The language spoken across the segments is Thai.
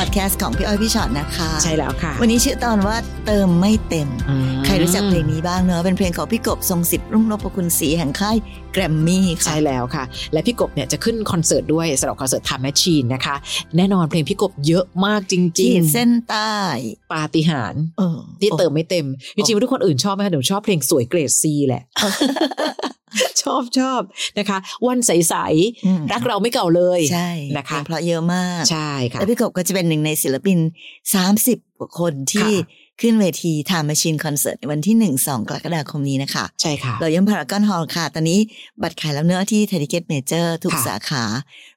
พอดแคสต์ของพี่อ้อยพี่ชอ็อตนะคะ ใช่แล้วค่ะ วันนี้ชื่อตอนว่าเติมไม่เต็มอืมใครรู้จักเพลงนี้บ้างเนอะเป็นเพลงของพี่กบทรงสิทธิ์รุ่งนพคุณศรีแห่งค่ายแกรมมี่ค่ะใช่แล้วค่ะ และพี่กบเนี่ยจะขึ้นคอนเสิร์ตด้วยสำหรับคอนเสิร์ต Time Machine นะคะ แน่นอนเพลงพี่กบเยอะมากจริจีงดเส้นใต้ๆปาฏิหาริย์เออที่เติมไม่เต็มจริงๆว่าทุกคนอื่นชอบไหมคะหนูชอบเพลงสวยเกรดซีแหละ ชอบชอบนะคะ วันใสอืมๆรักเราไม่เก่าเลยใช่นะคะเพราะเยอะมากใช่ค่ะแล้วพี่กบก็จะเป็นหนึ่งในศิลปิน 30กว่าคนที่ค่ะขึ้นเวทีทาม a ชินคอนเสิร์ตในวันที่ 1 2 กรกฎาคมนี้นะคะ ใช่ค่ะ เราย่อมพารากอนฮอลล์ค่ะ ตอนนี้บัตรขายแล้วเนื้อะที่ t ท d ิเกตเมเจอร์ทุกค่ะสาขา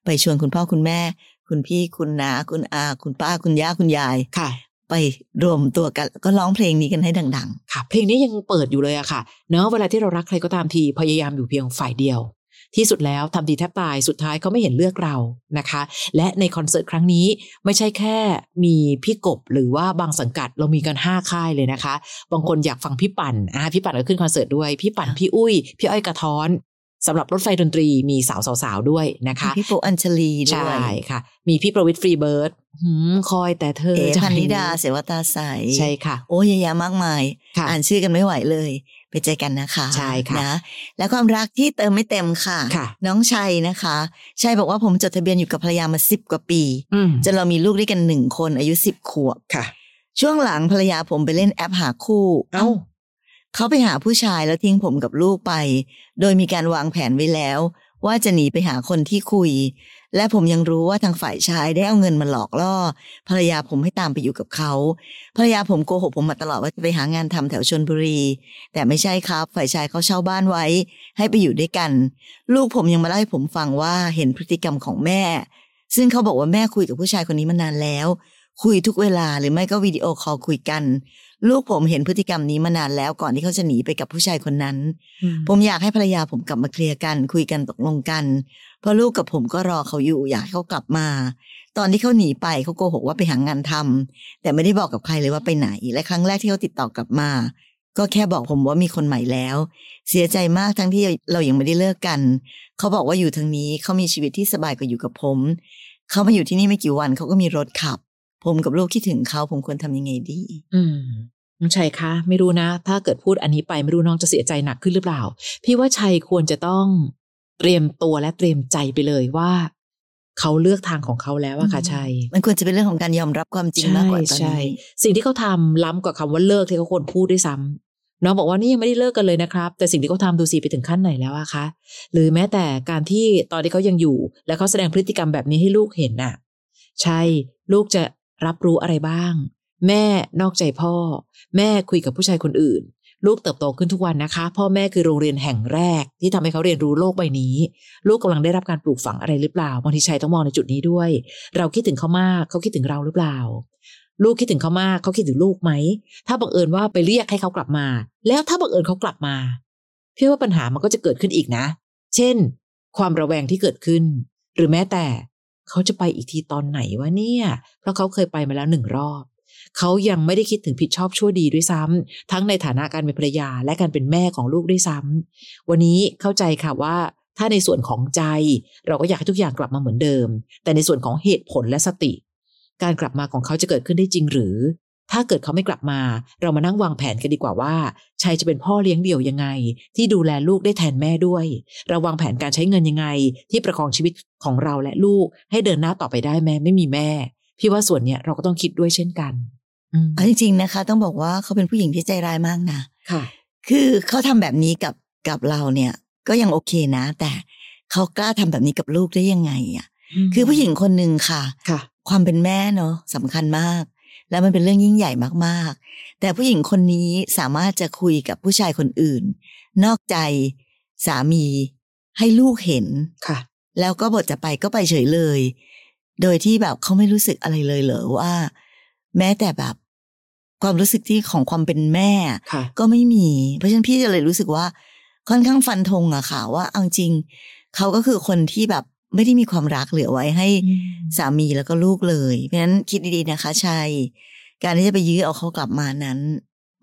ไปชวนคุณพ่อคุณแม่ คุณพี่คุณน้าคุณอา คุณป้าคุณย่าคุณยายค่ะ ไปรวมตัวกันแล้วก็ร้องเพลงนี้กันให้ดังค่ะ เพลงนี้ยังเปิดอยู่เลยอะค่ะเนอะเวลาที่เรารักใครก็ตามทีพยายามอยู่เพียงฝ่ายเดียว ที่สุดแล้วทำดีแทบตายสุดท้ายเขาไม่เห็นเลือกเรานะคะ และในคอนเสิร์ตครั้งนี้ไม่ใช่แค่มีพี่กบหรือว่าบางสังกัดเรามีกันห้าค่ายเลยนะคะ บางคนอยากฟังพี่ปั่นอ่าพี่ปั่นก็ขึ้นคอนเสิร์ตด้วยพี่ปั่นพี่อุ้ยพี่อ้อยกระท้อน สำหรับรถไฟดนตรีมีสาวสาวๆด้วยนะคะๆพี่ปูอัญชลีด้ใช่วยค่ะ มีพี่ประวิทย์ฟรีเบิร์ดหืมคอยแต่เธอเอ๋จะพันนิดาให้เสวตาใสใช่ค่ะ โอ้ยเยอะแยะมากมายค่ะอ่านชื่อกันไม่ไหวเลย ไปเจอกันนะคะใช่ค่ะนะและความรักที่เติมไม่เต็มค่ะค่ะน้องชัยนะคะชัยบอกว่าผมจดทะเบียนอยู่กับภรรยามาสิบกว่าปีอืมจนเรามีลูกด้วยกันหนึ่งคนอายุสิบขวบค่ะช่วงหลังภรรยาผมไปเล่นแอปหาคู่ เอ้า เขาไปหาผู้ชายแล้วทิ้งผมกับลูกไป โดยมีการวางแผนไว้แล้ว ว่าจะหนีไปหาคนที่คุย และผมยังรู้ว่าทางฝ่ายชายได้เอาเงินมาหลอกล่อ ภรรยาผมให้ตามไปอยู่กับเขา ภรรยาผมโกหกผมมาตลอดว่าจะไปหางานทำแถวชนบุรี แต่ไม่ใช่ครับ ฝ่ายชายเขาเช่าบ้านไว้ ให้ไปอยู่ด้วยกัน ลูกผมยังมาเล่าให้ผมฟังว่าเห็นพฤติกรรมของแม่ ซึ่งเขาบอกว่าแม่คุยกับผู้ชายคนนี้มานานแล้ว คุยทุกเวลาหรือไม่ก็วิดีโอคอลคุยกัน ลูกผมเห็นพฤติกรรมนี้มานานแล้วก่อนที่เขาจะหนีไปกับผู้ชายคนนั้น ผมอยากให้ภรรยาผมกลับมาเคลียร์กัน คุยกันตกลงกัน เพราะลูกกับผมก็รอเขาอยู่ อยากให้เขากลับมา ตอนที่เขาหนีไปเขาโกหกว่าไปหางานทำแต่ไม่ได้บอกกับใครเลยว่าไปไหน และครั้งแรกที่เขาติดต่อกลับมา ก็แค่บอกผมว่ามีคนใหม่แล้ว เสียใจมากทั้งที่เรายังไม่ได้เลิกกัน เขาบอกว่าอยู่ทางนี้เขามีชีวิตที่สบายกว่าอยู่กับผม เขามาอยู่ที่นี่ไม่กี่วันเขาก็มีรถขับ ผมกับลูกคิดถึงเขาผมควรทำยังไงดี อืม น้องชัยคะไม่รู้นะ ถ้าเกิดพูดอันนี้ไปไม่รู้น้องจะเสียใจหนักขึ้นหรือเปล่า พี่ว่าชัยควรจะต้องเตรียมตัวและเตรียมใจไปเลยว่า เขาเลือกทางของเขาแล้วอะค่ะอืมชัย มันควรจะเป็นเรื่องของการยอมรับความจริงมากกว่าตอนใช่นี้สิ่งที่เขาทำล้ำกว่าคำว่าเลิกที่เขาควรพูดด้วยซ้ำน้องบอกว่านี่ยังไม่ได้เลิกกันเลยนะครับ แต่สิ่งที่เขาทำดูสิไปถึงขั้นไหนแล้วอะคะ หรือแม้แต่การที่ตอนที่เขายังอยู่ แล้วเขาแสดงพฤติกรรมแบบนี้ให้ลูกเห็นน่ะ ใช่ลูกจะรับรู้อะไรบ้าง แม่นอกใจพ่อ แม่คุยกับผู้ชายคนอื่น ลูกเติบโตขึ้นทุกวันนะคะ พ่อแม่คือโรงเรียนแห่งแรก ที่ทำให้เขาเรียนรู้โลกใบนี้ ลูกกำลังได้รับการปลูกฝังอะไรหรือเปล่าบางทีชัยต้องมองในจุดนี้ด้วย เราคิดถึงเขามากเขาคิดถึงเราหรือเปล่า ลูกคิดถึงเขามากเขาคิดถึงลูกไหมถ้าบังเอิญว่าไปเรียกให้เขากลับมา แล้วถ้าบังเอิญเขากลับมาพี่ว่าปัญหามันก็จะเกิดขึ้นอีกนะ เช่น ความระแวงที่เกิดขึ้น หรือแม้แต่เขาจะไปอีกทีตอนไหนวะเนี่ย เพราะเขาเคยไปมาแล้วหนึ่งรอบ เขายังไม่ได้คิดถึงผิดชอบชั่วดีด้วยซ้ำทั้งในฐานะการเป็นภรรยาและการเป็นแม่ของลูกด้วยซ้ำวันนี้เข้าใจค่ะว่าถ้าในส่วนของใจ เราก็อยากให้ทุกอย่างกลับมาเหมือนเดิม แต่ในส่วนของเหตุผลและสติ การกลับมาของเขาจะเกิดขึ้นได้จริงหรือ ถ้าเกิดเขาไม่กลับมา เรามานั่งวางแผนกันดีกว่าว่าชัยจะเป็นพ่อเลี้ยงเดี่ยวยังไง ที่ดูแลลูกได้แทนแม่ด้วย เราวางแผนการใช้เงินยังไง ที่ประคองชีวิตของเราและลูกให้เดินหน้าต่อไปได้แม้ไม่มีแม่พี่ว่าส่วนเนี้ยเราก็ต้องคิดด้วยเช่นกัน เอาจริงๆนะคะ ต้องบอกว่าเขาเป็นผู้หญิงที่ใจร้ายมากนะค่ะ คือเขาทำแบบนี้กับกับเราเนี่ย ก็ยังโอเคนะ แต่เขากล้าทำแบบนี้กับลูกได้ยังไงอะ คือผู้หญิงคนหนึ่งค่ะค่ะ ความเป็นแม่เนาะสำคัญมาก แล้วมันเป็นเรื่องยิ่งใหญ่มากๆ แต่ผู้หญิงคนนี้สามารถจะคุยกับผู้ชายคนอื่น นอกใจสามีให้ลูกเห็นค่ะ แล้วก็บทจะไปก็ไปเฉยเลย โดยที่แบบเขาไม่รู้สึกอะไรเลยเหรอว่า แม้แต่แบบ ความรู้สึกที่ของความเป็นแม่ค่ะก็ไม่มี เพราะฉะนั้นพี่จะเลยรู้สึกว่า ค่อนข้างฟันธงอะค่ะว่าเอาจริง เขาก็คือคนที่แบบไม่ได้มีความรักเหลือไว้ให้สามีแล้วก็ลูกเลย เพราะฉะนั้นคิดดีๆนะคะชัยการที่จะไปยื้อเอาเขากลับมานั้น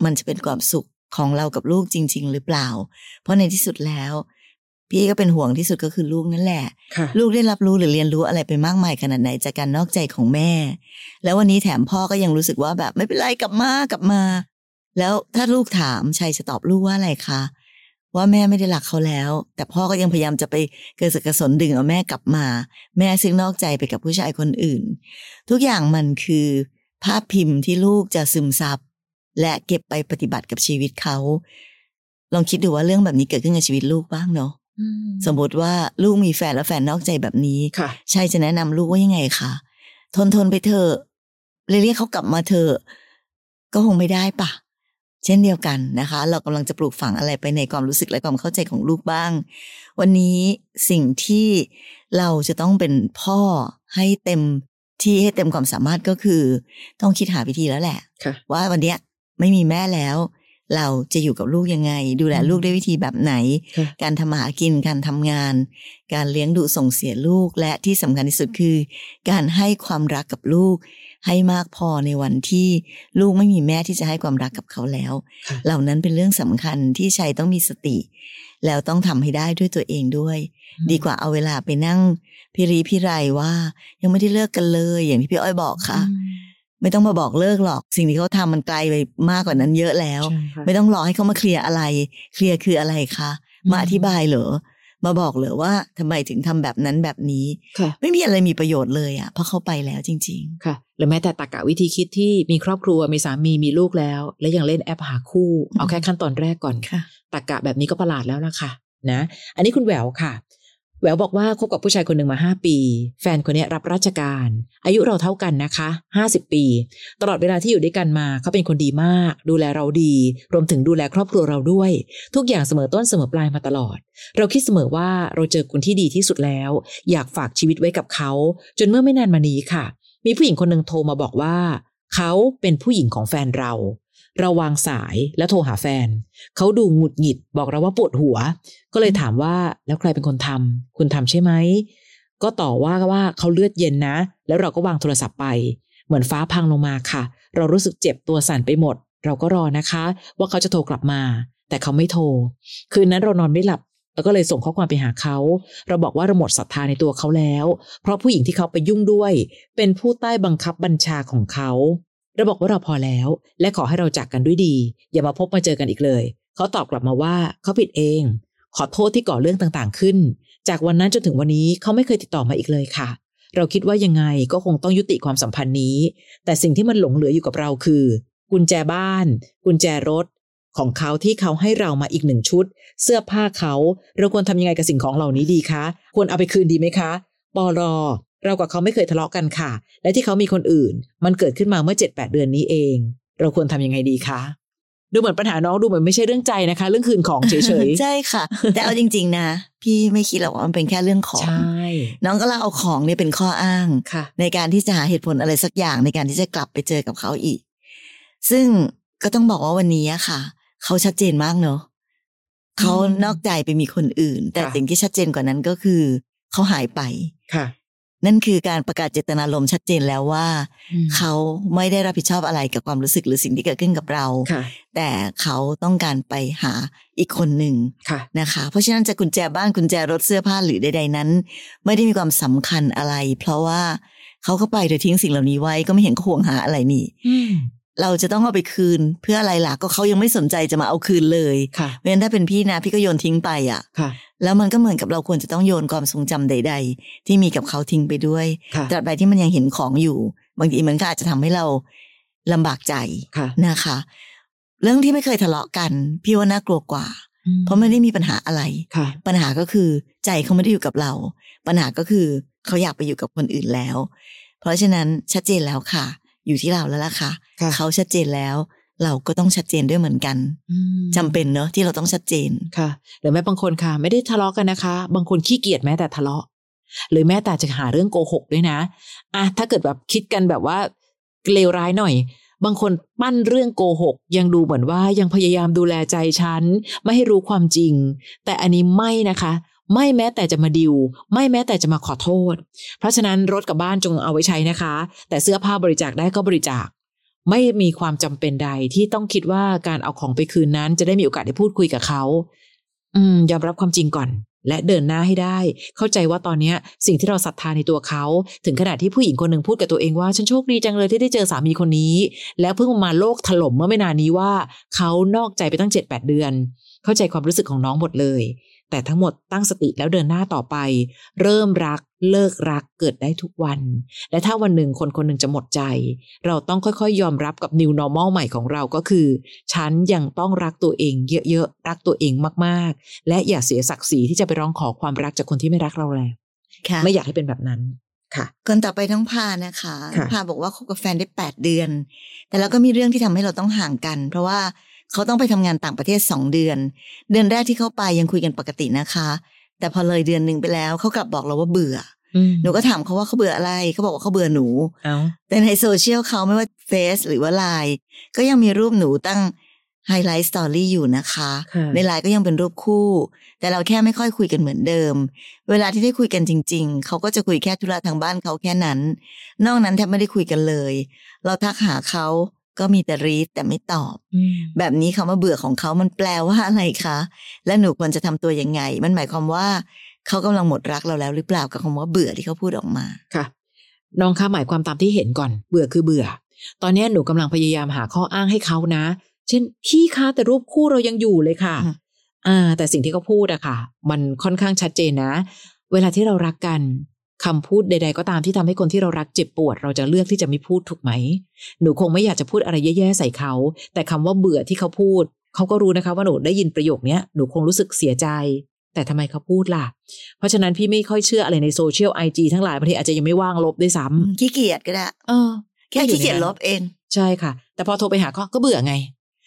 มันจะเป็นความสุขของเรากับลูกจริง ๆ หรือเปล่า เพราะในที่สุดแล้ว พี่ก็เป็นห่วงที่สุดก็คือลูกนั่นแหละค่ะลูกได้รับรู้หรือเรียนรู้อะไรไปมากมายขนาดไหนจากการนอกใจของแม่ แล้ววันนี้แถมพ่อก็ยังรู้สึกว่าแบบไม่เป็นไรกลับมากลับมา แล้วถ้าลูกถามชัยจะตอบลูกว่าอะไรคะว่าแม่ไม่ได้รักเขาแล้ว แต่พ่อก็ยังพยายามจะไปเกิดสกกระสนดึงเอาแม่กลับมา แม่ซึ่งนอกใจไปกับผู้ชายคนอื่น ทุกอย่างมันคือ ภาพพิมพ์ที่ลูกจะซึมซับและเก็บไปปฏิบัติกับชีวิตเขา ลองคิดดูว่าเรื่องแบบนี้เกิดขึ้นในชีวิตลูกบ้างเนาะอืม สมมติว่าลูกมีแฟนแล้วแฟนนอกใจแบบนี้ค่ะใช่จะแนะนำลูกว่ายังไงคะทนทนไปเถอะเลยเรียกเขากลับมาเถอะก็คงไม่ได้ปะเช่นเดียวกันนะคะ เรากำลังจะปลูกฝังอะไรไปในความรู้สึกและความเข้าใจของลูกบ้าง วันนี้สิ่งที่เราจะต้องเป็นพ่อให้เต็มที่ให้เต็มความสามารถก็คือ ต้องคิดหาวิธีแล้วแหละค่ะว่าวันเนี้ยไม่มีแม่แล้ว เราจะอยู่กับลูกยังไง ดูแลลูกด้วยวิธีแบบไหนค่ะการทำมาหากินการทำงาน การเลี้ยงดูส่งเสียลูกและที่สำคัญที่สุดคือ การให้ความรักกับลูก ให้มากพอในวันที่ลูกไม่มีแม่ที่จะให้ความรักกับเขาแล้วค่ะเหล่านั้นเป็นเรื่องสำคัญที่ชัยต้องมีสติ แล้วต้องทำให้ได้ด้วยตัวเองด้วย ดีกว่าเอาเวลาไปนั่งพิรีพิไรว่า ยังไม่ได้เลิกกันเลย อย่างที่พี่อ้อยบอกค่ะอืม ไม่ต้องมาบอกเลิกหรอก สิ่งที่เขาทำมันไกลไปมากกว่านั้นเยอะแล้วใช่ค่ะไม่ต้องรอให้เขามาเคลียร์อะไร เคลียร์คืออะไรคะอืมมาอธิบายเหรอมาบอกเหรอว่าทำไมถึงทำแบบนั้นแบบนี้ค่ะไม่มีอะไรมีประโยชน์เลยอะเพราะเขาไปแล้วจริงค่ะ หรือแม้แต่ตรรกะวิธีคิดที่มีครอบครัวมีสามีมีลูกแล้ว และยังเล่นแอปหาคู่ เอาแค่ขั้นตอนแรกก่อนๆค่ะตรรกะแบบนี้ก็ประหลาดแล้วล่ะค่ะนะ อันนี้คุณแหววค่ะ แหววบอกว่าคบกับผู้ชายคนหนึ่งมาห้าปี แฟนคนนี้รับราชการ อายุเราเท่ากันนะคะห้าสิบปี ตลอดเวลาที่อยู่ด้วยกันมาเขาเป็นคนดีมาก ดูแลเราดี รวมถึงดูแลครอบครัวเราด้วย ทุกอย่างเสมอต้นเสมอปลายมาตลอด เราคิดเสมอว่าเราเจอคนที่ดีที่สุดแล้ว อยากฝากชีวิตไว้กับเขา จนเมื่อไม่นานมานี้ค่ะ มีผู้หญิงคนหนึ่งโทรมาบอกว่า เขาเป็นผู้หญิงของแฟนเรา เราวางสายแล้วโทรหาแฟน เขาดูหงุดหงิดบอกเราว่าปวดหัว ก็เลยถามว่าแล้วใครเป็นคนทำคุณทำใช่ไหม ก็ต่อว่าว่าเขาเลือดเย็นนะ แล้วเราก็วางโทรศัพท์ไป เหมือนฟ้าพังลงมาค่ะ เรารู้สึกเจ็บตัวสั่นไปหมด เราก็รอนะคะ ว่าเขาจะโทรกลับมา แต่เขาไม่โทร คืนนั้นเรานอนไม่หลับแล้วก็เลยส่งข้อความไปหาเขา เราบอกว่าเราหมดศรัทธาในตัวเขาแล้ว เพราะผู้หญิงที่เขาไปยุ่งด้วย เป็นผู้ใต้บังคับบัญชาของเขา เราบอกว่าเราพอแล้ว และขอให้เราจากกันด้วยดี อย่ามาพบมาเจอกันอีกเลย เขาตอบกลับมาว่าเขาผิดเอง ขอโทษที่ก่อเรื่องต่างๆขึ้น จากวันนั้นจนถึงวันนี้เขาไม่เคยติดต่อมาอีกเลยค่ะ เราคิดว่ายังไงก็คงต้องยุติความสัมพันธ์นี้ แต่สิ่งที่มันหลงเหลืออยู่กับเราคือ กุญแจบ้าน กุญแจรถ ของเขาที่เขาให้เรามาอีกหนึ่งชุด เสื้อผ้าเขาเราควรทำยังไงกับสิ่งของเหล่านี้ดีคะ ควรเอาไปคืนดีไหมคะปอลอ เรากับเขาไม่เคยทะเลาะกันค่ะ และที่เขามีคนอื่น มันเกิดขึ้นมาเมื่อเจ็ดแปดเดือนนี้เอง เราควรทำยังไงดีคะดูเหมือนปัญหาน้องดูเหมือนไม่ใช่เรื่องใจนะคะ เรื่องคืนของเฉยใช่ค่ะ แต่เอาจริง ๆ นะ พี่ไม่คิดหรอกว่ามันเป็นแค่เรื่องขๆองใช่น้องก็เล่าเอาของเนี่ยเป็นข้ออ้างค่ะในการที่จะหาเหตุผลอะไรสักอย่างในการที่จะกลับไปเจอกับเขาอีก ซึ่งก็ต้องบอกว่าวันนี้อะค่ะ เขาชัดเจนมากเนอะเขานอกใจไปมีคนอื่น แต่ค่ะสิ่งที่ชัดเจนกว่านั้นก็คือ เขาหายไปค่ะ นั่นคือการประกาศเจตนารมณ์ชัดเจนแล้วว่าอืมเขาไม่ได้รับผิดชอบอะไรกับความรู้สึกหรือสิ่งที่เกิดขึ้นกับเราค่ะแต่เขาต้องการไปหาอีกคนหนึ่งค่ะนะคะ เพราะฉะนั้นจะกุญแจบ้านกุญแจรถเสื้อผ้าหรือใด ๆ นั้น ไม่ได้มีความสำคัญอะไร เพราะว่าเขาก็ไปโดยทิ้งสิ่งเหล่านี้ไว้ก็ไม่เห็นเขาห่วงหาอะไรนี่อืม เราจะต้องเอาไปคืนเพื่ออะไรล่ะก็เขายังไม่สนใจจะมาเอาคืนเลยค่ะเพราะฉะนั้นถ้าเป็นพี่นะพี่ก็โยนทิ้งไปอะค่ะ แล้วมันก็เหมือนกับเราควรจะต้องโยนความทรงจำใด ๆ ที่มีกับเขาทิ้งไปด้วยค่ะตราบใดที่มันยังเห็นของอยู่ บางทีมันก็อาจจะทำให้เราลำบากใจค่ะนะคะ เรื่องที่ไม่เคยทะเลาะกันพี่ว่าน่ากลัวกว่าอืเพราะไม่ได้มีปัญหาอะไรค่ะปัญหาก็คือใจเขาไม่ได้อยู่กับเรา ปัญหาก็คือเขาอยากไปอยู่กับคนอื่นแล้ว เพราะฉะนั้นชัดเจนแล้วค่ะ อยู่ที่เราแล้วล่ะค่ะค่ะ เขาชัดเจนแล้ว เราก็ต้องชัดเจนด้วยเหมือนกันอืมจำเป็นเนอะที่เราต้องชัดเจนค่ะหรือแม้บางคนค่ะ ไม่ได้ทะเลาะกันนะคะ บางคนขี้เกียจแม้แต่ทะเลาะ หรือแม้แต่จะหาเรื่องโกหกด้วยนะอะถ้าเกิดแบบคิดกันแบบว่าเลวร้ายหน่อยบางคนปั้นเรื่องโกหก ยังดูเหมือนว่ายังพยายามดูแลใจฉัน ไม่ให้รู้ความจริง แต่อันนี้ไม่นะคะ ไม่แม้แต่จะมาดิว ไม่แม้แต่จะมาขอโทษ เพราะฉะนั้นรถกับบ้านจงเอาไว้ใช้นะคะ แต่เสื้อผ้าบริจาคได้ก็บริจาค ไม่มีความจำเป็นใดที่ต้องคิดว่าการเอาของไปคืนนั้นจะได้มีโอกาสได้พูดคุยกับเขา อืม ยอมรับความจริงก่อน และเดินหน้าให้ได้ เข้าใจว่าตอนนี้สิ่งที่เราศรัทธาในตัวเขา ถึงขนาดที่ผู้หญิงคนหนึ่งพูดกับตัวเองว่าฉันโชคดีจังเลยที่ได้เจอสามีคนนี้ แล้วเพิ่งมาโลกถล่มเมื่อไม่นานนี้ว่า เขานอกใจไปตั้งเจ็ดแปดเดือน เข้าใจความรู้สึกของน้องหมดเลย แต่ทั้งหมดตั้งสติแล้วเดินหน้าต่อไป เริ่มรักเลิกรักเกิดได้ทุกวัน และถ้าวันหนึ่งคนคนหนึ่งจะหมดใจ เราต้องค่อยๆ ยอมรับกับ new normal ใหม่ของเราก็คือ ฉันยังต้องรักตัวเองเยอะๆ รักตัวเองมากๆ และอย่าเสียศักดิ์ศรีที่จะไปร้องขอความรักจากคนที่ไม่รักเราแล้วค่ะไม่อยากให้เป็นแบบนั้นค่ะคนต่อไปน้องพานะคะค่ะพาบอกว่าคบกับแฟนได้แปดเดือน แต่แล้วก็มีเรื่องที่ทำให้เราต้องห่างกัน เพราะว่า เขาต้องไปทำงานต่างประเทศสองเดือน เดือนแรกที่เขาไปยังคุยกันปกตินะคะ แต่พอเลยเดือนหนึ่งไปแล้วเขากลับบอกเราว่าเบื่ออืมหนูก็ถามเขาว่าเขาเบื่ออะไรเขาบอกว่าเขาเบื่อหนูเอาแต่ในโซเชียลเขาไม่ว่าเฟซหรือว่าไลน์ก็ยังมีรูปหนูตั้งไฮไลท์สตอรี่อยู่นะคะค่ะในไลน์ก็ยังเป็นรูปคู่ แต่เราแค่ไม่ค่อยคุยกันเหมือนเดิม เวลาที่ได้คุยกันจริง ๆ เขาก็จะคุยแค่ธุระทางบ้านเขาแค่นั้น นอกนั้นแทบไม่ได้คุยกันเลย เราทักหาเขา ก็มีแต่รีดแต่ไม่ตอบอืมแบบนี้คำว่าเบื่อของเขามันแปลว่าอะไรคะ และหนูควรจะทำตัวยังไง มันหมายความว่าเขากำลังหมดรักเราแล้วหรือเปล่ากับคำว่าเบื่อที่เขาพูดออกมาค่ะ น้องคะหมายความตามที่เห็นก่อน เบื่อคือเบื่อ ตอนนี้หนูกำลังพยายามหาข้ออ้างให้เขานะ เช่นพี่คะแต่รูปคู่เรายังอยู่เลยค่ะอืมอ่า แต่สิ่งที่เขาพูดอะค่ะ มันค่อนข้างชัดเจนนะ เวลาที่เรารักกัน คำพูดใด ๆ ก็ตามที่ทำให้คนที่เรารักเจ็บปวด เราจะเลือกที่จะไม่พูดถูกไหม หนูคงไม่อยากจะพูดอะไรแย่ๆใส่เขา แต่คำว่าเบื่อที่เขาพูด เขาก็รู้นะคะว่าหนูได้ยินประโยคเนี้ยหนูคงรู้สึกเสียใจ แต่ทำไมเขาพูดล่ะ เพราะฉะนั้นพี่ไม่ค่อยเชื่ออะไรในโซเชียลไอจีทั้งหลายบางทีอาจจะยังไม่ว่างลบด้วยซ้ำขี้เกียจก็ได้เออแค่ขี้เกียจลบเองใช่ค่ะ แต่พอโทรไปหาเขาก็เบื่อไง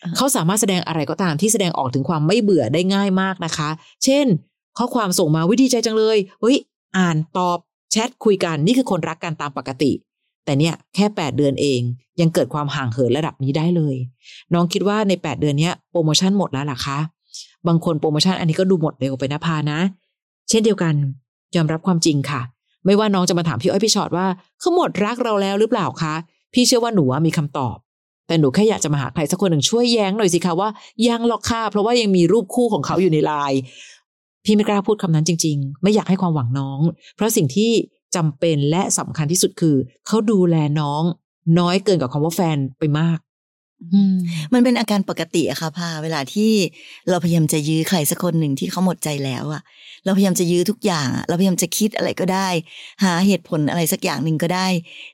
อ่าเขาสามารถแสดงอะไรก็ตามที่แสดงออกถึงความไม่เบื่อได้ง่ายมากนะคะ เช่น ข้อความส่งมาวิดีใจจังเลยเฮ้ย อ่านตอบ แชทคุยกันนี่คือคนรักกันตามปกติ แต่เนี่ยแค่แปดเดือนเอง ยังเกิดความห่างเหินระดับนี้ได้เลย น้องคิดว่าในแปดเดือนนี้โปรโมชั่นหมดแล้วล่ะคะบางคนโปรโมชั่นอันนี้ก็ดูหมดเร็วไปนะพานะ เช่นเดียวกัน ยอมรับความจริงค่ะ ไม่ว่าน้องจะมาถามพี่อ้อยพี่ชอตว่าเขาหมดรักเราแล้วหรือเปล่าคะพี่เชื่อว่าหนูมีคำตอบ แต่หนูแค่อยากจะมาหาใครสักคนหนึ่งช่วยแย้งหน่อยสิคะว่ายังหรอกค่ะเพราะว่ายังมีรูปคู่ของเขาอยู่ในไลน์ พี่ไม่กล้าพูดคำนั้นจริง ๆ ไม่อยากให้ความหวังน้อง เพราะสิ่งที่จำเป็นและสำคัญที่สุดคือ เขาดูแลน้อง น้อยเกินกับคำว่าแฟนไปมากมันเป็นอาการปกติอะค่ะพาเวลาที่เราพยายามจะยื้อใครสักคนหนึ่งที่เขาหมดใจแล้วอะเราพยายามจะยื้อทุกอย่างเราพยายามจะคิดอะไรก็ได้ หาเหตุผลอะไรสักอย่างหนึ่งก็ได้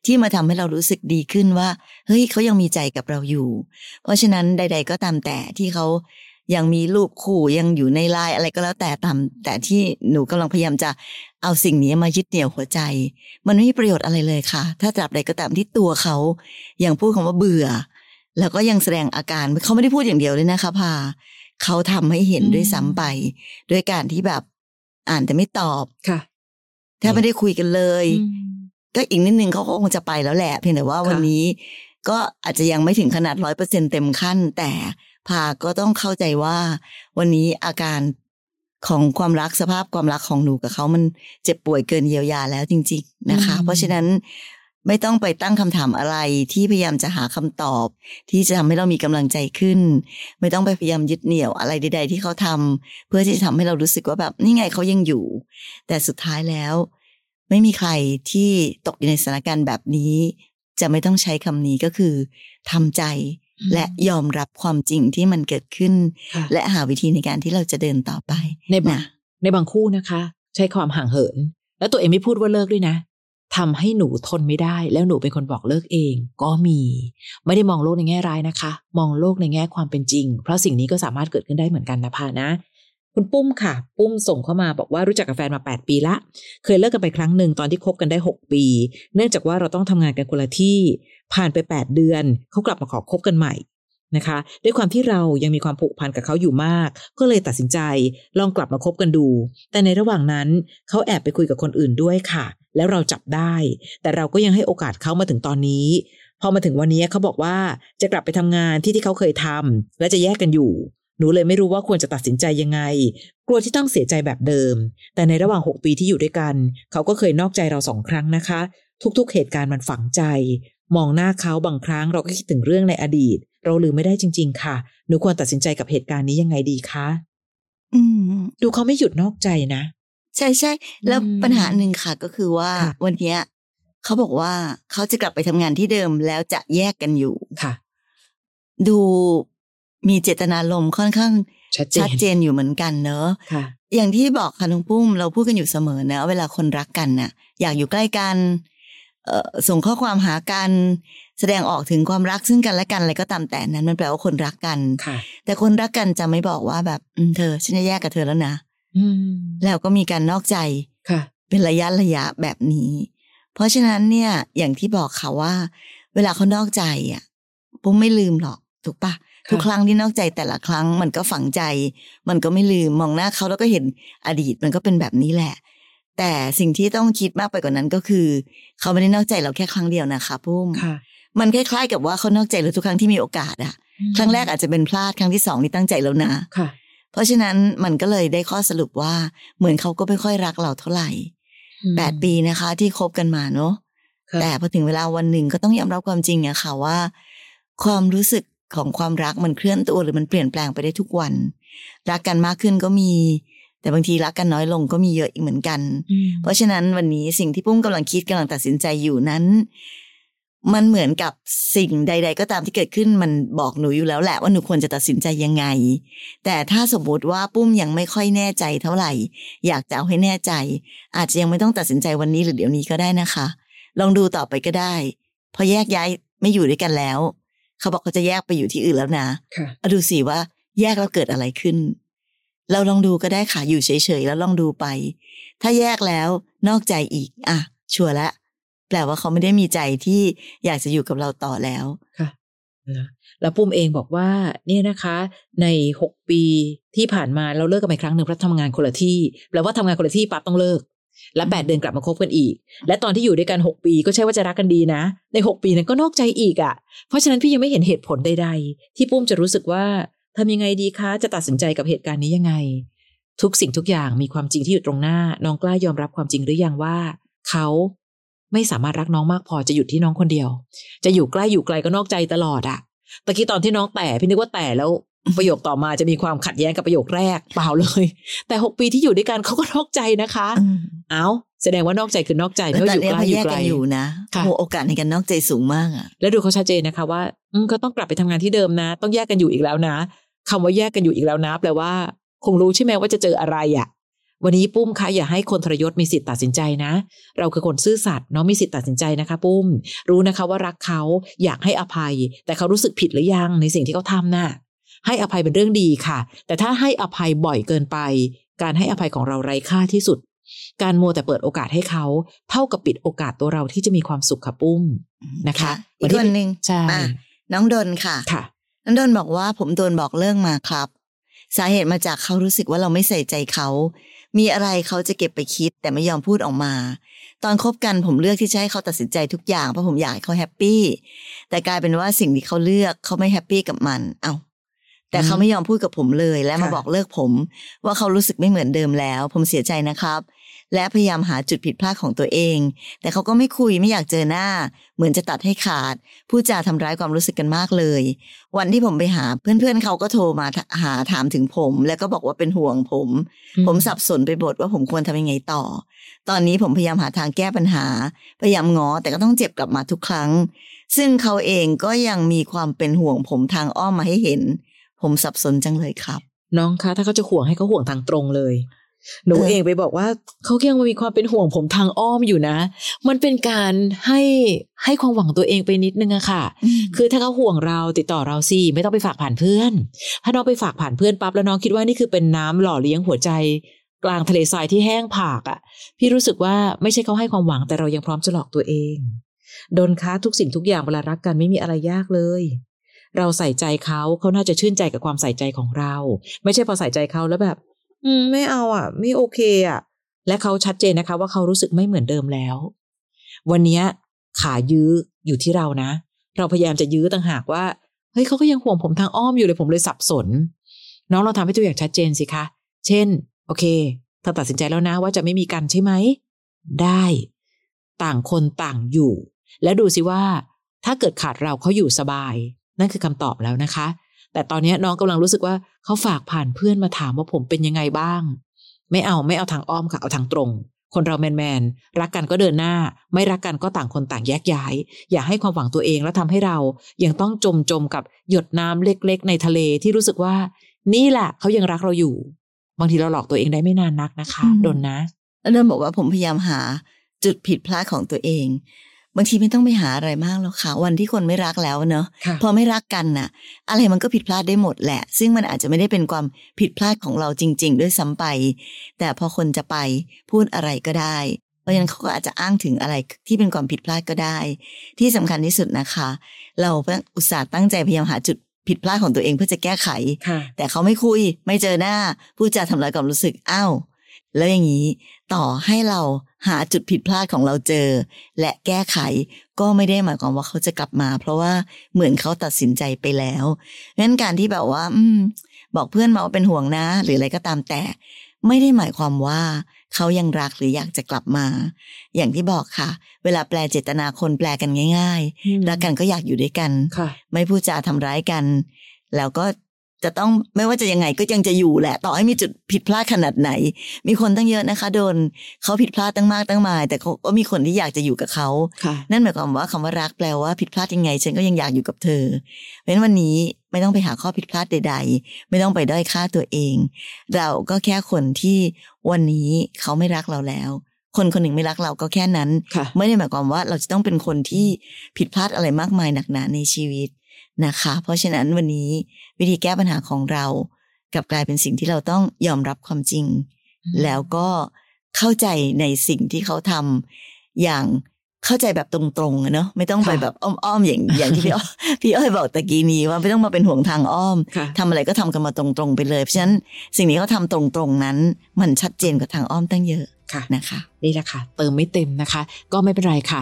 ที่มาทำให้เรารู้สึกดีขึ้นว่า เฮ้ยเขายังมีใจกับเราอยู่ เพราะฉะนั้นใด ๆ ก็ตามแต่ที่เขา ยังมีลูกคู่ยังอยู่ในไลน์อะไรก็แล้วแต่ตามแต่ที่หนูกำลังพยายามจะเอาสิ่งนี้มายึดเหนี่ยวหัวใจ มันไม่มีประโยชน์อะไรเลยค่ะ ถ้าตราบใดก็ตามที่ตัวเขายังพูดคำว่าเบื่อ แล้วก็ยังแสดงอาการเขาไม่ได้พูดอย่างเดียวเลยนะคะพาเขาทำให้เห็นอืมด้วยซ้ำไปด้วยการที่แบบอ่านแต่ไม่ตอบค่ะแทบไม่ได้คุยกันเลยอืมก็อีกนิดนึงเขาก็คงจะไปแล้วแหละ เพียงแต่ว่าค่ะวันนี้ ก็อาจจะยังไม่ถึงขนาดร้อยเปอร์เซ็นเต็มขั้น แต่ พาก็ต้องเข้าใจว่าวันนี้อาการของความรักสภาพความรักของหนูกับเขามันเจ็บป่วยเกินเยียวยาแล้วจริง ๆ นะคะอืมเพราะฉะนั้นไม่ต้องไปตั้งคำถามอะไรที่พยายามจะหาคำตอบ ที่จะทำให้เรามีกำลังใจขึ้น ไม่ต้องไปพยายามยึดเหนี่ยวอะไรใด ๆ ที่เขาทำเพื่อที่จะทำให้เรารู้สึกว่าแบบนี่ไงเขายังอยู่ แต่สุดท้ายแล้ว ไม่มีใครที่ตกอยู่ในสถานการณ์แบบนี้ จะไม่ต้องใช้คำนี้ก็คือทำใจ และยอมรับความจริงที่มันเกิดขึ้นค่ะและหาวิธีในการที่เราจะเดินต่อไปในบางนะในบางคู่นะคะ ใช้ความห่างเหิน แล้วตัวเองไม่พูดว่าเลิกด้วยนะทำให้หนูทนไม่ได้ แล้วหนูเป็นคนบอกเลิกเอง ก็มี ไม่ได้มองโลกในแง่ร้ายนะคะ มองโลกในแง่ความเป็นจริง เพราะสิ่งนี้ก็สามารถเกิดขึ้นได้เหมือนกันนะพานะ คุณปุ้มค่ะ ปุ้มส่งเข้ามาบอกว่ารู้จักกับแฟนมา 8 ปีละ เคยเลิกกันไปครั้งหนึ่งตอนที่คบกันได้ 6 ปี เนื่องจากว่าเราต้องทำงานกันคนละที่ ผ่านไป 8 เดือนเขากลับมาขอคบกันใหม่นะคะ ด้วยความที่เรายังมีความผูกพันกับเขาอยู่มาก ก็เลยตัดสินใจลองกลับมาคบกันดู แต่ในระหว่างนั้นเขาแอบไปคุยกับคนอื่นด้วยค่ะ แล้วเราจับได้ แต่เราก็ยังให้โอกาสเขามาถึงตอนนี้พอมาถึงวันนี้เขาบอกว่าจะกลับไปทำงานที่ที่เขาเคยทำและจะแยกกันอยู่ หนูเลยไม่รู้ว่าควรจะตัดสินใจยังไง กลัวที่ต้องเสียใจแบบเดิม แต่ในระหว่าง 6 ปีที่อยู่ด้วยกัน เขาก็เคยนอกใจเราสองครั้งนะคะ ทุกๆ เหตุการณ์มันฝังใจ มองหน้าเขาบางครั้งเราก็คิดถึงเรื่องในอดีต เราลืมไม่ได้จริง ๆ ค่ะ หนูควรตัดสินใจกับเหตุการณ์นี้ยังไงดีคะ อืม ดูเขาไม่หยุดนอกใจนะ ใช่ใช่แล้วอืมปัญหาหนึ่งค่ะก็คือว่าค่ะวันเนี้ยเขาบอกว่าเขาจะกลับไปทำงานที่เดิมแล้วจะแยกกันอยู่ค่ะ ดู มีเจตนารมณ์ค่อนข้างชัดเจนชัดเจนอยู่เหมือนกันเนอะค่ะ อย่างที่บอกค่ะน้องปุ้มเราพูดกันอยู่เสมอนะเวลาคนรักกันน่ะ อยากอยู่ใกล้กัน เอ่อส่งข้อความหากัน แสดงออกถึงความรักซึ่งกันและกันอะไรก็ตามแต่นั้นมันแปลว่าคนรักกันค่ะแต่คนรักกันจะไม่บอกว่าแบบอืมเธอฉันจะแยกกับเธอแล้วนะอืมแล้วก็มีการนอกใจค่ะ เป็นระยะระยะแบบนี้ เพราะฉะนั้นเนี่ย อย่างที่บอกค่ะว่า เวลาเขานอกใจอะปุ้มไม่ลืมหรอกถูกปะค่ะ ทุกครั้งที่นอกใจแต่ละครั้งมันก็ฝังใจ มันก็ไม่ลืมมองหน้าเขาแล้วก็เห็นอดีตมันก็เป็นแบบนี้แหละ แต่สิ่งที่ต้องคิดมากไปกว่านั้นก็คือ เขาไม่ได้นอกใจเราแค่ครั้งเดียวนะคะปุ้มค่ะมันคล้ายๆกับว่าเขานอกใจเราทุกครั้งที่มีโอกาสอะครั้งแรกอาจจะเป็นพลาดครั้งที่สองนี่ตั้งใจแล้วนะค่ะเพราะฉะนั้นมันก็เลยได้ข้อสรุปว่าเหมือนเขาก็ไม่ค่อยรักเราเท่าไหร่แปดปีนะคะ ที่คบกันมาเนาะค่ะแต่พอถึงเวลาวันหนึ่งก็ต้องยอมรับความจริงอะค่ะว่า ความรู้สึก ของความรักมันเคลื่อนตัวหรือมันเปลี่ยนแปลงไปได้ทุกวัน รักกันมากขึ้นก็มี แต่บางทีรักกันน้อยลงก็มีเยอะอีกเหมือนกันอืมเพราะฉะนั้นวันนี้สิ่งที่ปุ้มกำลังคิดกำลังตัดสินใจอยู่นั้น มันเหมือนกับสิ่งใด ๆ ก็ตามที่เกิดขึ้นมันบอกหนูอยู่แล้วแหละว่าหนูควรจะตัดสินใจยังไง แต่ถ้าสมมติว่าปุ้มยังไม่ค่อยแน่ใจเท่าไหร่ อยากจะเอาให้แน่ใจ อาจจะยังไม่ต้องตัดสินใจวันนี้หรือเดี๋ยวนี้ก็ได้นะคะ ลองดูต่อไปก็ได้ พอแยกย้ายไม่อยู่ด้วยกันแล้ว เขาบอกเขาจะแยกไปอยู่ที่อื่นแล้วนะค่ะเอาดูสิว่าแยกแล้วเกิดอะไรขึ้น เราลองดูก็ได้ค่ะอยู่เฉยๆแล้วลองดูไป ถ้าแยกแล้วนอกใจอีก อะ ชัวร์ละแปลว่าเขาไม่ได้มีใจที่อยากจะอยู่กับเราต่อแล้วนะแล้วปุ้มเองบอกว่า เนี่ยนะคะ ในหกปีที่ผ่านมาเราเลิกกันไปครั้งหนึ่งเพราะทำงานคนละที่แปลว่าทำงานคนละที่ปั๊บต้องเลิก และแปดเดือนกลับมาคบกันอีก และตอนที่อยู่ด้วยกันหกปีก็ใช่ว่าจะรักกันดีนะ ในหกปีนั้นก็นอกใจอีกอะ่ะ เพราะฉะนั้นพี่ยังไม่เห็นเหตุผลใด ๆ ที่ปุ้มจะรู้สึกว่าทำยังไงดีคะ จะตัดสินใจกับเหตุการณ์นี้ยังไง ทุกสิ่งทุกอย่างมีความจริงที่อยู่ตรงหน้า น้องกล้ายอมรับความจริงหรือยังว่า เขาไม่สามารถรักน้องมากพอจะหยุดที่น้องคนเดียว จะอยู่ใกล้อยู่ไกลก็นอกใจตลอดอะตะกี้ตอนที่น้องแต่พี่นึกว่าแต่แล้ว ประโยคต่อมาจะมีความขัดแย้งกับประโยคแรกเปล่าเลย แต่หกปีที่อยู่ด้วยกันเขาก็นอกใจนะคะอืมเอาแสดงว่านอกใจคือนอกใจแล้วไม่ตว่าอนอยู่นี้ใกล้พออยู่ไกลแยกกันอยู่นะค่ะโอ้โอกาสในการนอกใจสูงมากอะแล้วดูเขาชัดเจนนะคะว่าอืมก็ต้องกลับไปทำงานที่เดิมนะ ต้องแยกกันอยู่อีกแล้วนะคำว่าแยกกันอยู่อีกแล้วนะแปลว่า คงรู้ใช่ไหมว่าจะเจออะไรอะ่ะ วันนี้ปุ้มคะอย่าให้คนทรยศมีสิทธิ์ตัดสินใจนะ เราคือคนซื่อสัตย์เนาะมีสิทธิ์ตัดสินใจนะคะ ปุ้ม รู้นะคะว่ารักเขาอยากให้อภัย แต่เขารู้สึกผิดหรือยังในสิ่งที่เขาทำน่ะ ให้อภัยเป็นเรื่องดีค่ะ แต่ถ้าให้อภัยบ่อยเกินไป การให้อภัยของเราไร้ค่าที่สุด การมัวแต่เปิดโอกาสให้เขาเท่ากับปิดโอกาสตัวเราที่จะมีความสุขค่ะปุ้มนะคะอีกคนหนึ่งใช่อะน้องดนค่ะค่ะ น้องดนบอกว่าผมโดนบอกเลิกมาครับ สาเหตุมาจากเขารู้สึกว่าเราไม่ใส่ใจเขา มีอะไรเขาจะเก็บไปคิดแต่ไม่ยอมพูดออกมา ตอนคบกันผมเลือกที่จะให้เขาตัดสินใจทุกอย่างเพราะผมอยากให้เขาแฮปปี้แต่กลายเป็นว่าสิ่งที่เขาเลือกเขาไม่แฮปปี้กับมัน เอ้า แต่เขาไม่ยอมพูดกับผมเลย และมาค่ะบอกเลิกผม ว่าเขารู้สึกไม่เหมือนเดิมแล้ว ผมเสียใจนะครับ และพยายามหาจุดผิดพลาดของตัวเอง แต่เขาก็ไม่คุยไม่อยากเจอหน้า เหมือนจะตัดให้ขาดพูดจาทำร้ายความรู้สึกกันมากเลย วันที่ผมไปหาเพื่อนๆเขาก็โทรมาหาถามถึงผม แล้วก็บอกว่าเป็นห่วงผม ผมสับสนไปหมดว่าผมควรทำยังไงต่อ ตอนนี้ผมพยายามหาทางแก้ปัญหา พยายามง้อแต่ก็ต้องเจ็บกลับมาทุกครั้ง ซึ่งเขาเองก็ยังมีความเป็นห่วงผมทางอ้อมมาให้เห็น ผมสับสนจังเลยครับ น้องคะถ้าเขาจะห่วงให้เขาห่วงทางตรงเลย หนูเออเองไปบอกว่าเขายังมีความเป็นห่วงผมทางอ้อมอยู่นะ มันเป็นการให้ให้ความหวังตัวเองไปนิดนึงอะค่ะ คือถ้าเขาห่วงเราติดต่อเราสิไม่ต้องไปฝากผ่านเพื่อน ถ้าน้องไปฝากผ่านเพื่อนปั๊บแล้วน้องคิดว่านี่คือเป็นน้ำหล่อเลี้ยงหัวใจกลางทะเลทรายที่แห้งผากอะพี่รู้สึกว่าไม่ใช่เขาให้ความหวังแต่เรายังพร้อมจะหลอกตัวเอง โดนค้าทุกสิ่งทุกอย่างเวลารักกันไม่มีอะไรยากเลย เราใส่ใจเขาเขาน่าจะชื่นใจกับความใส่ใจของเรา ไม่ใช่พอใส่ใจเขาแล้วแบบ อืม ไม่เอาอะ ไม่โอเคอะ และเขาชัดเจนนะคะ ว่าเขารู้สึกไม่เหมือนเดิมแล้ว วันเนี้ยขายื้ออยู่ที่เรานะ เราพยายามจะยื้อต่างหากว่าเฮ้ยเขาก็ยังห่วงผมทางอ้อมอยู่เลยผมเลยสับสน น้องเราทำให้ตัวอย่างชัดเจนสิคะ เช่น โอเคเธอตัดสินใจแล้วนะว่าจะไม่มีกันใช่ไหมได้ ต่างคนต่างอยู่ แล้วดูสิว่า ถ้าเกิดขาดเราเขาอยู่สบาย นั่นคือคำตอบแล้วนะคะ แต่ตอนนี้น้องกำลังรู้สึกว่าเขาฝากผ่านเพื่อนมาถามว่าผมเป็นยังไงบ้าง ไม่เอาไม่เอาทางอ้อมค่ะเอาทางตรง คนเราแมนแมนรักกันก็เดินหน้า ไม่รักกันก็ต่างคนต่างแยกย้าย อย่าให้ความหวังตัวเองแล้วทำให้เรายังต้องจมจมกับหยดน้ำเล็ก ๆ ในทะเลที่รู้สึกว่า นี่แหละเขายังรักเราอยู่ บางทีเราหลอกตัวเองได้ไม่นานนักนะคะอืมโดนนะแล้วเดินบอกว่าผมพยายามหาจุดผิดพลาดของตัวเอง บางทีไม่ต้องไปหาอะไรมากหรอกค่ะ วันที่คนไม่รักแล้วเนอะค่ะพอไม่รักกันน่ะ อะไรมันก็ผิดพลาดได้หมดแหละ ซึ่งมันอาจจะไม่ได้เป็นความผิดพลาดของเราจริง ๆ ด้วยซ้ำไป แต่พอคนจะไปพูดอะไรก็ได้ เพราะฉะนั้นเขาก็อาจจะอ้างถึงอะไรที่เป็นความผิดพลาดก็ได้ ที่สำคัญที่สุดนะคะ เราอุตส่าห์ตั้งใจพยายามหาจุดผิดพลาดของตัวเองเพื่อจะแก้ไขค่ะแต่เขาไม่คุยไม่เจอหน้าพูดจาทำลายความรู้สึกอ้าว แล้วอย่างนี้ต่อให้เราหาจุดผิดพลาดของเราเจอ และแก้ไขก็ไม่ได้หมายความว่าเขาจะกลับมา เพราะว่าเหมือนเขาตัดสินใจไปแล้วงั้นการที่แบบว่า อืม บอกเพื่อนมาว่าเป็นห่วงนะ หรืออะไรก็ตามแต่ ไม่ได้หมายความว่าเขายังรักหรืออยากจะกลับมา อย่างที่บอกค่ะ เวลาแปลเจตนาคนแปลกันง่าย ๆ รักกันก็อยากอยู่ด้วยกันค่ะไม่พูดจาทำร้ายกัน แล้วก็ จะต้องไม่ว่าจะยังไงก็ยังจะอยู่แหละ ต่อให้มีจุดผิดพลาดขนาดไหน มีคนตั้งเยอะนะคะ โดนเขาผิดพลาดตั้งมากตั้งมาย แต่เขาก็มีคนที่อยากจะอยู่กับเขาค่ะนั่นหมายความว่าคำว่ารักแปลว่าผิดพลาดยังไง ฉันก็ยังอยากอยู่กับเธอ เพราะฉะนั้นวันนี้ไม่ต้องไปหาข้อผิดพลาดใด ๆ ไม่ต้องไปด้อยค่าตัวเอง เราก็แค่คนที่วันนี้เขาไม่รักเราแล้ว คนคนหนึ่งไม่รักเราก็แค่นั้นค่ะไม่ได้หมายความว่าเราจะต้องเป็นคนที่ผิดพลาดอะไรมากมายหนักหนาในชีวิต นะคะ เพราะฉะนั้นวันนี้วิธีแก้ปัญหาของเรากลับกลายเป็นสิ่งที่เราต้องยอมรับความจริง แล้วก็เข้าใจในสิ่งที่เขาทำอย่างเข้าใจแบบตรงๆอะเนาะไม่ต้องไปค่ะแบบอ้อมๆอย่างอย่างที่พี่อ้อยพี่อ้อยบอกตะกี้นี้ว่าไม่ต้องมาเป็นห่วงทางอ้อมค่ะทำอะไรก็ทำกันมาตรงๆไปเลย เพราะฉะนั้นสิ่งนี้เขาทำตรงๆนั้น มันชัดเจนกว่าทางอ้อมตั้งเยอะค่ะนะคะ นี่แหละค่ะ เติมไม่เต็มนะคะ ก็ไม่เป็นไรค่ะ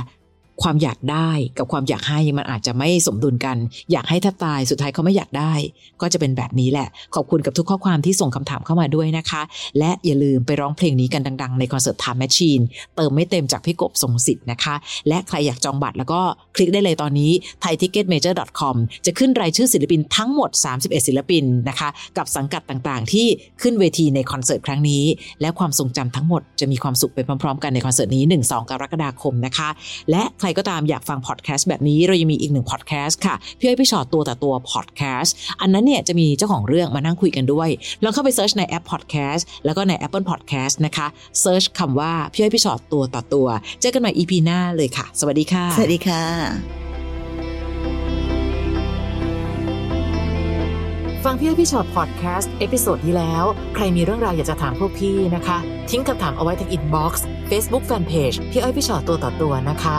ความอยากได้กับความอยากให้มันอาจจะไม่สมดุลกัน อยากให้ถ้าตายสุดท้ายเขาไม่อยากได้ ก็จะเป็นแบบนี้แหละ ขอบคุณกับทุกข้อความที่ส่งคำถามเข้ามาด้วยนะคะ และอย่าลืมไปร้องเพลงนี้กันดัง ๆ ในคอนเสิร์ต Time Machine เติมไม่เต็มจากพี่กบทรงสิทธิ์นะคะ และใครอยากจองบัตรแล้วก็คลิกได้เลยตอนนี้ thaiticketmajor.com จะขึ้นรายชื่อศิลปินทั้งหมด 31 ศิลปินนะคะ กับสังกัดต่างๆ ที่ขึ้นเวทีในคอนเสิร์ตครั้งนี้ และความทรงจำทั้งหมดจะมีความสุขไปพร้อมๆ กันในคอนเสิร์ตนี้ 1-2 กรกฎาคมนะคะ และใครก็ตามอยากฟังพอดแคสต์แบบนี้เรายังมีอีกหนึ่งพอดแคสต์ค่ะพี่อ้อยพี่ฉอดตัวต่อตัวพอดแคสต์อันนั้นเนี่ยจะมีเจ้าของเรื่องมานั่งคุยกันด้วยลองเข้าไป search ในแอปพอดแคสต์แล้วก็ใน Apple Podcast นะคะ search คำว่าพี่อ้อยพี่ฉอดตัวต่อตัว เจอกันใหม่ EP หน้าเลยค่ะ สวัสดีค่ะ สวัสดีค่ะ ฟังพี่อ้อยพี่ฉอดพอดแคสต์ episode ที่แล้ว ใครมีเรื่องราวอยากจะถามพวกพี่นะคะ ทิ้งคำถามเอาไว้ที่ inbox เฟซบุ๊กแฟนเพจพี่อ้อยพี่ฉอดตัวต่อตัวนะคะ